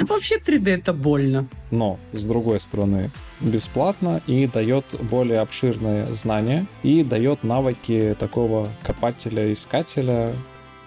Вообще 3D это больно. Но, с другой стороны, бесплатно и дает более обширные знания и дает навыки такого копателя-искателя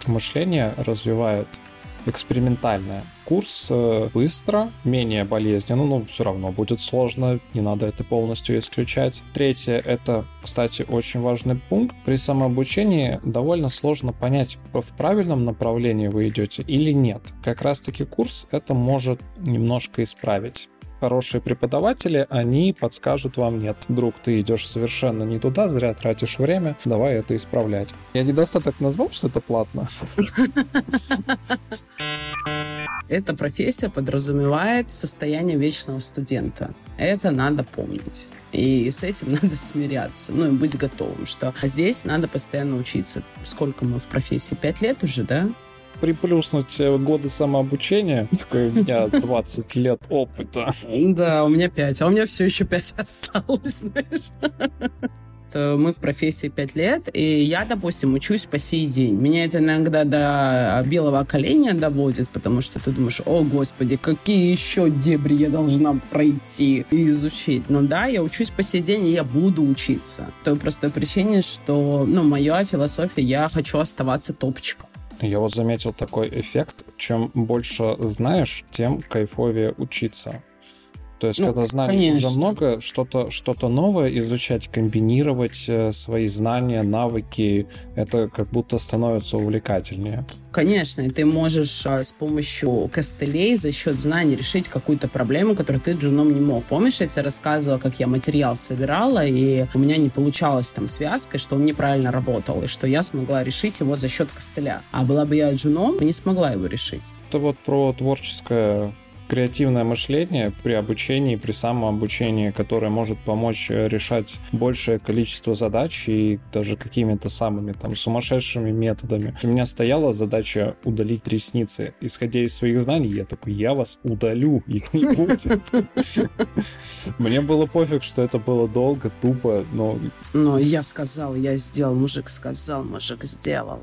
мышления, развивает экспериментальное. Курс э, быстро, менее болезненно, но все равно будет сложно, не надо это полностью исключать. Третье, это, кстати, очень важный пункт. При самообучении довольно сложно понять, в правильном направлении вы идете или нет. Как раз-таки курс это может немножко исправить хорошие преподаватели, они подскажут вам нет. Друг, ты идешь совершенно не туда, зря тратишь время, давай это исправлять. Я недостаток назвал, что это платно? Эта профессия подразумевает состояние вечного студента. Это надо помнить. И с этим надо смиряться. Ну и быть готовым, что здесь надо постоянно учиться. Сколько мы в профессии? Пять лет уже, да? приплюснуть э, годы самообучения. У меня 20 лет опыта. Да, у меня 5, а у меня все еще 5 осталось, знаешь мы в профессии 5 лет, и я, допустим, учусь по сей день. Меня это иногда до белого коленя доводит, потому что ты думаешь, о, господи, какие еще дебри я должна пройти и изучить. Но да, я учусь по сей день, и я буду учиться. Той простой причине, что, ну, моя философия, я хочу оставаться топчиком. Я вот заметил такой эффект, чем больше знаешь, тем кайфовее учиться. То есть, ну, когда знаний конечно. уже много, что-то что новое изучать, комбинировать э, свои знания, навыки, это как будто становится увлекательнее. Конечно, и ты можешь а, с помощью костылей за счет знаний решить какую-то проблему, которую ты другом не мог. Помнишь, я тебе рассказывала, как я материал собирала, и у меня не получалось там связкой, что он неправильно работал, и что я смогла решить его за счет костыля. А была бы я джуном, не смогла его решить. Это вот про творческое креативное мышление при обучении, при самообучении, которое может помочь э, решать большее количество задач и даже какими-то самыми там сумасшедшими методами. У меня стояла задача удалить ресницы. Исходя из своих знаний, я такой, я вас удалю, их не будет. Мне было пофиг, что это было долго, тупо, но... Но я сказал, я сделал, мужик сказал, мужик сделал.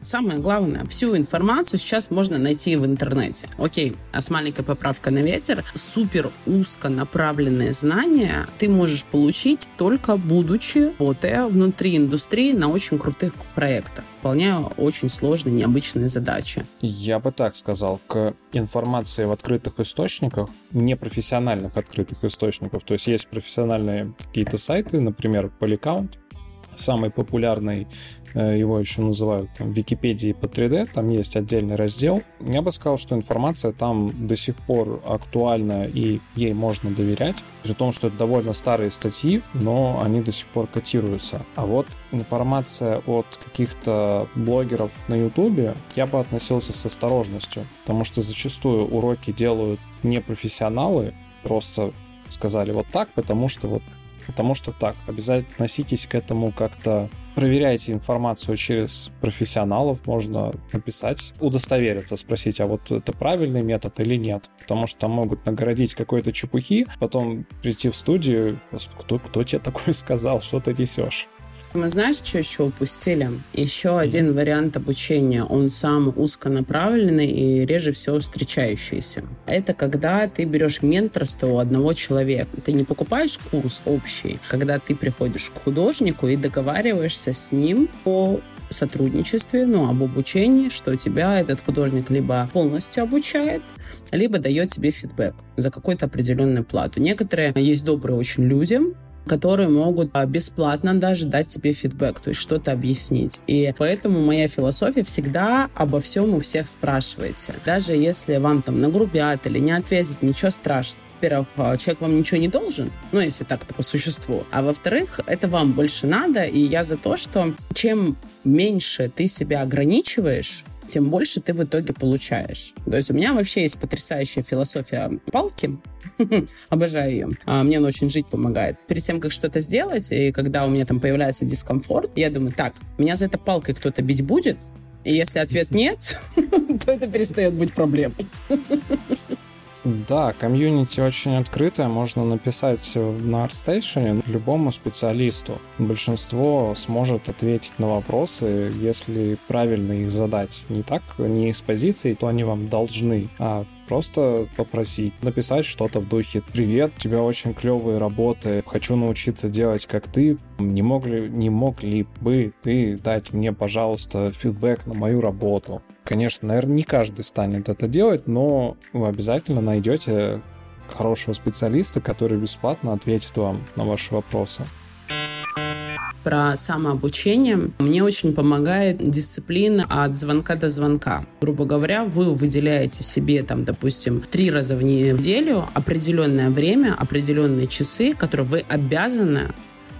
Самое главное, всю информацию сейчас можно найти в интернете. Окей, а с маленькой поправкой на ветер, супер узко направленные знания ты можешь получить только будучи работая внутри индустрии на очень крутых проектах, выполняя очень сложные, необычные задачи. Я бы так сказал, к информации в открытых источниках, непрофессиональных открытых источников, то есть есть профессиональные какие-то сайты, например, Polycount, самый популярный, э, его еще называют там, Википедии по 3D, там есть отдельный раздел. Я бы сказал, что информация там до сих пор актуальна и ей можно доверять, при том, что это довольно старые статьи, но они до сих пор котируются. А вот информация от каких-то блогеров на Ютубе я бы относился с осторожностью, потому что зачастую уроки делают не профессионалы, просто сказали вот так, потому что вот Потому что так, обязательно относитесь к этому как-то, проверяйте информацию через профессионалов, можно написать, удостовериться, спросить, а вот это правильный метод или нет. Потому что могут нагородить какой-то чепухи, потом прийти в студию, кто, кто тебе такое сказал, что ты несешь? Мы знаешь, что еще упустили? Еще один вариант обучения. Он сам узконаправленный и реже всего встречающийся. Это когда ты берешь менторство у одного человека. Ты не покупаешь курс общий, когда ты приходишь к художнику и договариваешься с ним по сотрудничестве, ну, об обучении, что тебя этот художник либо полностью обучает, либо дает тебе фидбэк за какую-то определенную плату. Некоторые есть добрые очень люди, которые могут а, бесплатно даже дать тебе фидбэк, то есть что-то объяснить. И поэтому моя философия всегда обо всем у всех спрашивайте. Даже если вам там нагрубят или не ответят, ничего страшного. Во-первых, а, человек вам ничего не должен, ну, если так-то по существу. А во-вторых, это вам больше надо, и я за то, что чем меньше ты себя ограничиваешь, тем больше ты в итоге получаешь. То есть у меня вообще есть потрясающая философия палки. Обожаю ее. А мне она очень жить помогает. Перед тем, как что-то сделать, и когда у меня там появляется дискомфорт, я думаю, так, меня за это палкой кто-то бить будет, и если ответ нет, то это перестает быть проблемой. Да, комьюнити очень открытое, можно написать на ArtStation любому специалисту. Большинство сможет ответить на вопросы, если правильно их задать. Не так, не из позиции, то они вам должны, а просто попросить, написать что-то в духе «Привет, у тебя очень клевые работы, хочу научиться делать как ты, не мог ли, не мог ли бы ты дать мне, пожалуйста, фидбэк на мою работу?» Конечно, наверное, не каждый станет это делать, но вы обязательно найдете хорошего специалиста, который бесплатно ответит вам на ваши вопросы про самообучение, мне очень помогает дисциплина от звонка до звонка. Грубо говоря, вы выделяете себе, там, допустим, три раза в неделю определенное время, определенные часы, которые вы обязаны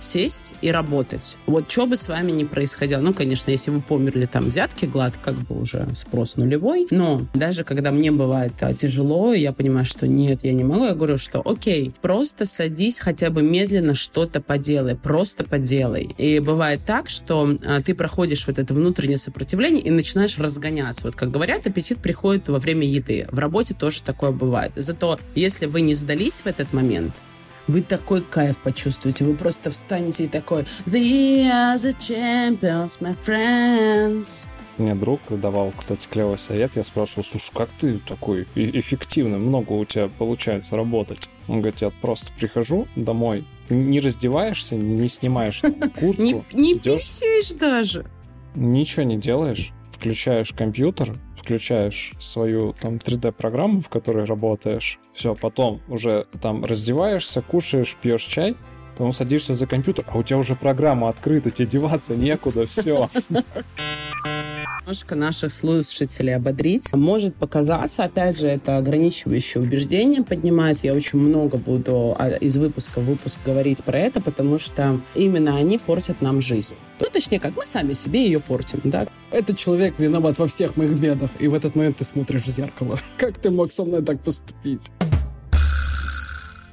сесть и работать. Вот что бы с вами ни происходило. Ну, конечно, если вы померли там взятки глад, как бы уже спрос нулевой. Но даже когда мне бывает а, тяжело, я понимаю, что нет, я не могу, я говорю, что окей, просто садись хотя бы медленно что-то поделай, просто поделай. И бывает так, что а, ты проходишь вот это внутреннее сопротивление и начинаешь разгоняться. Вот как говорят, аппетит приходит во время еды. В работе тоже такое бывает. Зато если вы не сдались в этот момент, вы такой кайф почувствуете. Вы просто встанете и такой «We are the champions, my friends». Мне друг давал, кстати, клевый совет. Я спрашивал, слушай, как ты такой эффективный, много у тебя получается работать? Он говорит, я просто прихожу домой, не раздеваешься, не снимаешь куртку. Не, не писаешь даже. Ничего не делаешь, включаешь компьютер, включаешь свою там 3D-программу, в которой работаешь, все, потом уже там раздеваешься, кушаешь, пьешь чай, потом садишься за компьютер, а у тебя уже программа открыта, тебе деваться некуда, все. немножко наших слушателей ободрить. Может показаться, опять же, это ограничивающее убеждение поднимать. Я очень много буду а, из выпуска в выпуск говорить про это, потому что именно они портят нам жизнь. Ну, точнее, как мы сами себе ее портим, да. Этот человек виноват во всех моих бедах, и в этот момент ты смотришь в зеркало. Как ты мог со мной так поступить?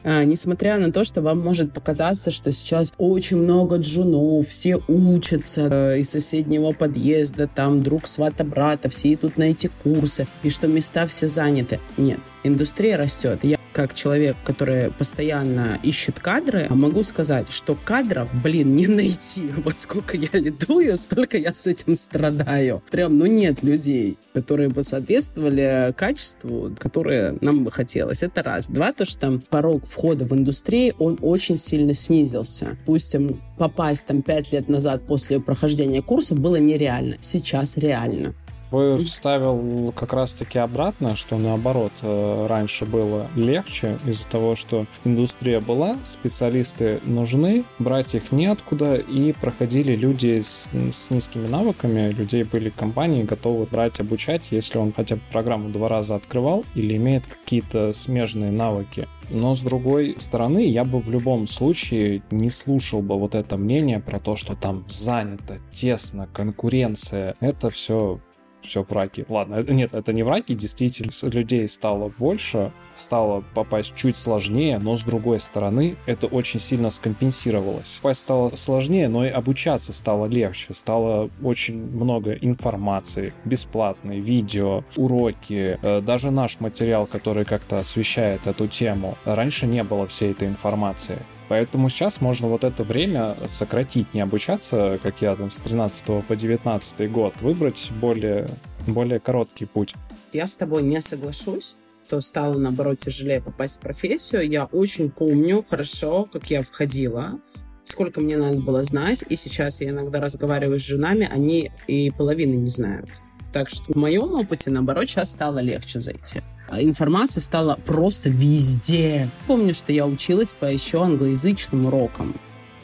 А, несмотря на то, что вам может показаться, что сейчас очень много джунов, все учатся э, из соседнего подъезда, там друг свата брата, все идут на эти курсы, и что места все заняты. Нет, индустрия растет. Я как человек, который постоянно ищет кадры, могу сказать, что кадров, блин, не найти. Вот сколько я лидую, столько я с этим страдаю. Прям, ну нет людей, которые бы соответствовали качеству, которое нам бы хотелось. Это раз. Два, то, что порог входа в индустрию, он очень сильно снизился. Допустим, попасть там пять лет назад после прохождения курса было нереально. Сейчас реально вставил как раз-таки обратно, что наоборот э, раньше было легче из-за того, что индустрия была, специалисты нужны, брать их неоткуда, и проходили люди с, с низкими навыками, людей были компании готовы брать, обучать, если он хотя бы программу два раза открывал или имеет какие-то смежные навыки. Но с другой стороны, я бы в любом случае не слушал бы вот это мнение про то, что там занято, тесно, конкуренция. Это все все враги. Ладно, это, нет, это не враги, действительно, людей стало больше, стало попасть чуть сложнее, но с другой стороны, это очень сильно скомпенсировалось. Попасть стало сложнее, но и обучаться стало легче, стало очень много информации, бесплатной, видео, уроки, э, даже наш материал, который как-то освещает эту тему. Раньше не было всей этой информации. Поэтому сейчас можно вот это время сократить, не обучаться, как я там с 13 по 19 год, выбрать более, более короткий путь. Я с тобой не соглашусь что стало, наоборот, тяжелее попасть в профессию. Я очень помню хорошо, как я входила, сколько мне надо было знать, и сейчас я иногда разговариваю с женами, они и половины не знают. Так что в моем опыте, наоборот, сейчас стало легче зайти. А информация стала просто везде. Помню, что я училась по еще англоязычным урокам.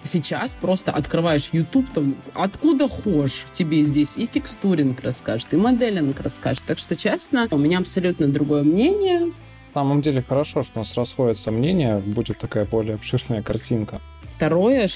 Сейчас просто открываешь YouTube, там откуда хочешь, тебе здесь и текстуринг расскажет, и моделинг расскажет. Так что, честно, у меня абсолютно другое мнение. Самом деле хорошо, что у нас расходятся мнения, будет такая более обширная картинка. Второе,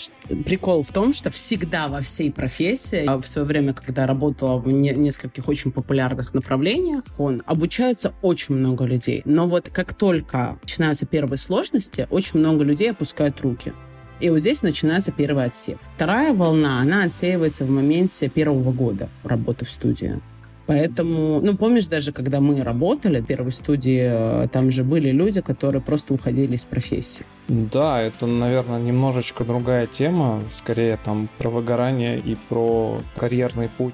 прикол в том, что всегда во всей профессии, а в свое время, когда работала в не, нескольких очень популярных направлениях, он обучаются очень много людей. Но вот как только начинаются первые сложности, очень много людей опускают руки. И вот здесь начинается первый отсев. Вторая волна, она отсеивается в моменте первого года работы в студии. Поэтому, ну, помнишь, даже когда мы работали в первой студии, э, там же были люди, которые просто уходили из профессии. Да, это, наверное, немножечко другая тема, скорее там про выгорание и про карьерный путь.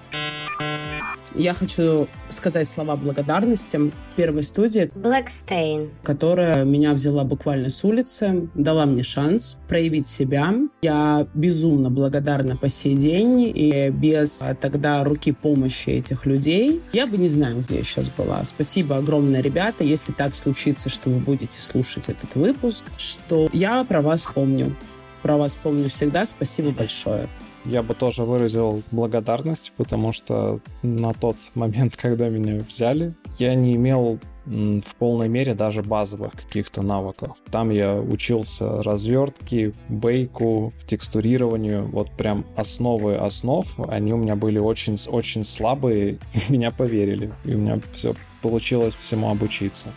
Я хочу сказать слова благодарности первой студии, Blackstein, которая меня взяла буквально с улицы, дала мне шанс проявить себя. Я безумно благодарна по сей день, и без а, тогда руки помощи этих людей я бы не знаю, где я сейчас была. Спасибо огромное, ребята. Если так случится, что вы будете слушать этот выпуск, что я про вас помню. Про вас помню всегда. Спасибо большое я бы тоже выразил благодарность, потому что на тот момент, когда меня взяли, я не имел в полной мере даже базовых каких-то навыков. Там я учился развертке, бейку, текстурированию, вот прям основы основ, они у меня были очень-очень слабые, меня поверили, и у меня все получилось всему обучиться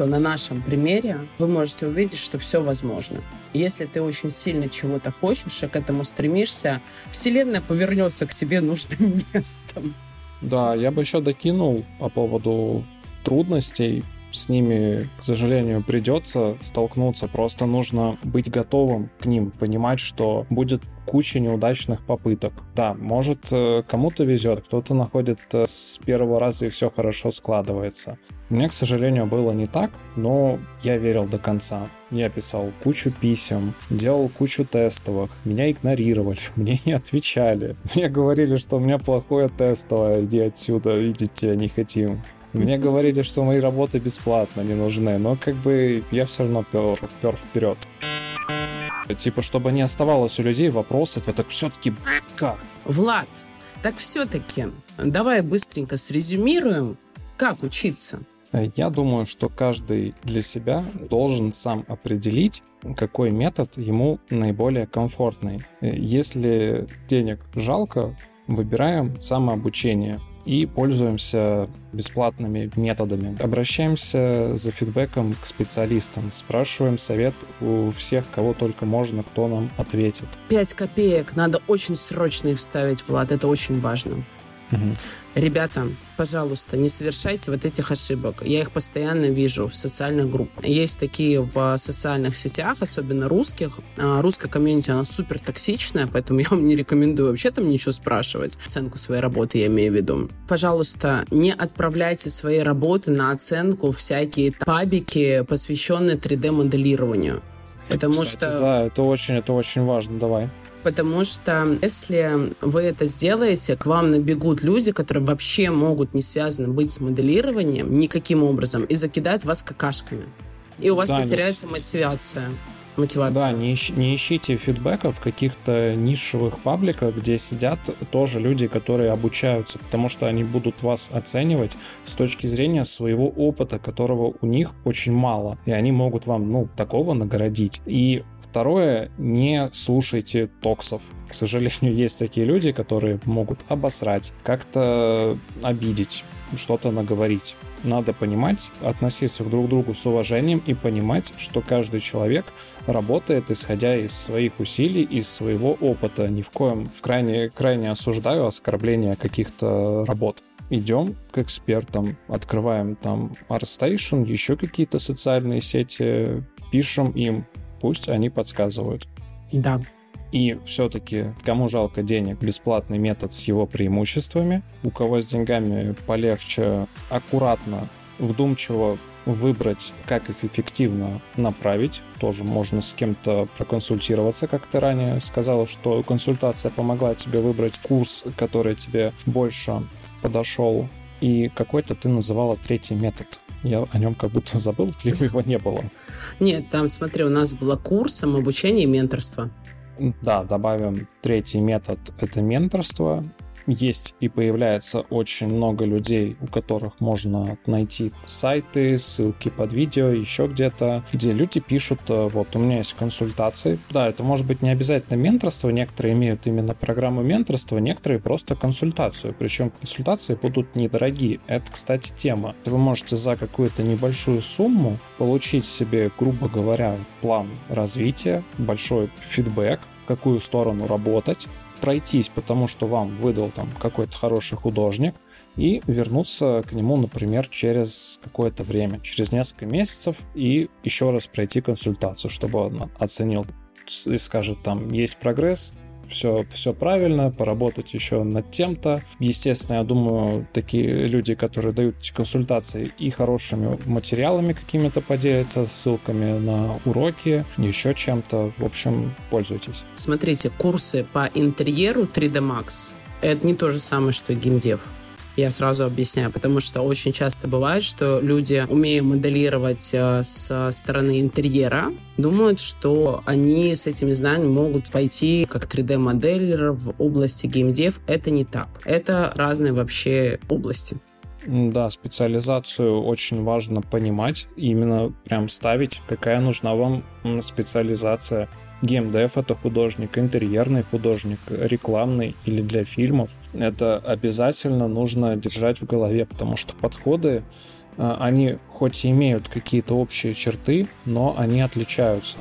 то на нашем примере вы можете увидеть, что все возможно. Если ты очень сильно чего-то хочешь и к этому стремишься, Вселенная повернется к тебе нужным местом. Да, я бы еще докинул по поводу трудностей. С ними, к сожалению, придется столкнуться. Просто нужно быть готовым к ним, понимать, что будет куча неудачных попыток. Да, может, э, кому-то везет, кто-то находит э, с первого раза и все хорошо складывается. Мне, к сожалению, было не так, но я верил до конца. Я писал кучу писем, делал кучу тестовых, меня игнорировали, мне не отвечали. Мне говорили, что у меня плохое тестовое, иди отсюда, видите, не хотим. Мне говорили, что мои работы бесплатно не нужны, но как бы я все равно пер, пер вперед. Типа, чтобы не оставалось у людей вопросов, это все-таки как? Влад, так все-таки давай быстренько срезюмируем, как учиться. Я думаю, что каждый для себя должен сам определить, какой метод ему наиболее комфортный. Если денег жалко, выбираем самообучение и пользуемся бесплатными методами. Обращаемся за фидбэком к специалистам, спрашиваем совет у всех, кого только можно, кто нам ответит. 5 копеек надо очень срочно их вставить, Влад, это очень важно. Угу. Ребята, пожалуйста, не совершайте вот этих ошибок. Я их постоянно вижу в социальных группах. Есть такие в социальных сетях, особенно русских. А, русская комьюнити, она супер токсичная, поэтому я вам не рекомендую вообще там ничего спрашивать. Оценку своей работы я имею в виду. Пожалуйста, не отправляйте свои работы на оценку всякие пабики, посвященные 3D-моделированию. Потому Кстати, что... Да, это очень, это очень важно. Давай. Потому что если вы это сделаете, к вам набегут люди, которые вообще могут не связаны быть с моделированием никаким образом и закидают вас какашками. И у вас да, потеряется мотивация. Мотивация. Да, не, ищ- не ищите фидбэка в каких-то нишевых пабликах, где сидят тоже люди, которые обучаются, потому что они будут вас оценивать с точки зрения своего опыта, которого у них очень мало, и они могут вам, ну, такого наградить. И Второе, не слушайте токсов. К сожалению, есть такие люди, которые могут обосрать, как-то обидеть, что-то наговорить. Надо понимать, относиться друг к другу с уважением и понимать, что каждый человек работает исходя из своих усилий, из своего опыта. Ни в коем крайне, крайне осуждаю оскорбление каких-то работ идем к экспертам, открываем там ArtStation, еще какие-то социальные сети, пишем им, пусть они подсказывают. Да. И все-таки, кому жалко денег, бесплатный метод с его преимуществами. У кого с деньгами полегче, аккуратно, вдумчиво выбрать, как их эффективно направить. Тоже можно с кем-то проконсультироваться, как ты ранее сказала, что консультация помогла тебе выбрать курс, который тебе больше подошел. И какой-то ты называла третий метод. Я о нем как будто забыл, либо его не было. Нет, там, смотри, у нас было курсом обучения и менторства. Да, добавим третий метод – это менторство есть и появляется очень много людей, у которых можно найти сайты, ссылки под видео, еще где-то, где люди пишут, э, вот у меня есть консультации. Да, это может быть не обязательно менторство, некоторые имеют именно программу менторства, некоторые просто консультацию, причем консультации будут недорогие. Это, кстати, тема. Вы можете за какую-то небольшую сумму получить себе, грубо говоря, план развития, большой фидбэк, какую сторону работать, пройтись, потому что вам выдал там какой-то хороший художник, и вернуться к нему, например, через какое-то время, через несколько месяцев, и еще раз пройти консультацию, чтобы он оценил и скажет, там есть прогресс, все, все правильно, поработать еще над тем-то. Естественно, я думаю, такие люди, которые дают эти консультации и хорошими материалами какими-то поделятся, ссылками на уроки, еще чем-то. В общем, пользуйтесь. Смотрите, курсы по интерьеру 3D Max это не то же самое, что геймдев. Я сразу объясняю, потому что очень часто бывает, что люди, умея моделировать э, с стороны интерьера, думают, что они с этими знаниями могут пойти как 3D-моделер в области геймдев. Это не так. Это разные вообще области. Да, специализацию очень важно понимать, именно прям ставить, какая нужна вам специализация геймдев это художник, интерьерный художник, рекламный или для фильмов. Это обязательно нужно держать в голове, потому что подходы, э, они хоть и имеют какие-то общие черты, но они отличаются.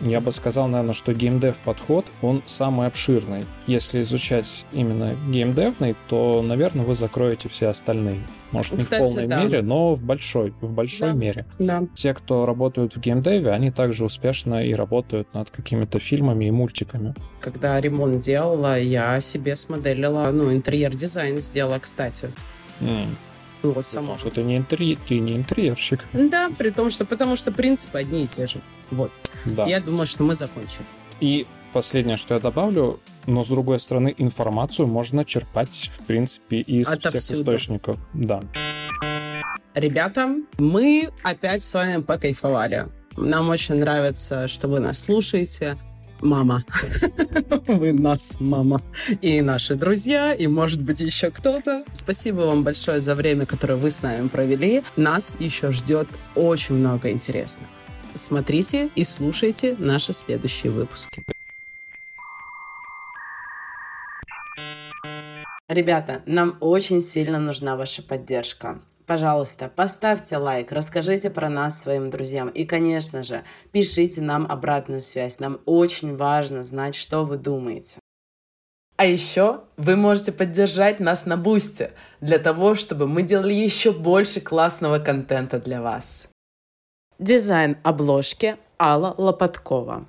Я бы сказал, наверное, что геймдев подход, он самый обширный. Если изучать именно геймдевный, то, наверное, вы закроете все остальные. Может, не Кстати, в полной да. мере, но в большой, в большой да. мере. Да. Те, кто работают в геймдеве, они также успешно и работают над какими-то фильмами и мультиками. Когда ремонт делала, я себе смоделила, ну, интерьер-дизайн сделала, кстати. Mm. Вот само. Что ты не, интерьер, ты не интерьерщик. Да, при том, что потому что принципы одни и те же. Вот. Да. Я думаю, что мы закончим. И последнее, что я добавлю, но с другой стороны, информацию можно черпать, в принципе, из Отовсюду. всех источников. Да. Ребята, мы опять с вами покайфовали. Нам очень нравится, что вы нас слушаете мама. Вы нас, мама. И наши друзья, и, может быть, еще кто-то. Спасибо вам большое за время, которое вы с нами провели. Нас еще ждет очень много интересного. Смотрите и слушайте наши следующие выпуски. Ребята, нам очень сильно нужна ваша поддержка. Пожалуйста, поставьте лайк, расскажите про нас своим друзьям. И, конечно же, пишите нам обратную связь. Нам очень важно знать, что вы думаете. А еще вы можете поддержать нас на Бусте для того, чтобы мы делали еще больше классного контента для вас. Дизайн обложки Алла Лопаткова.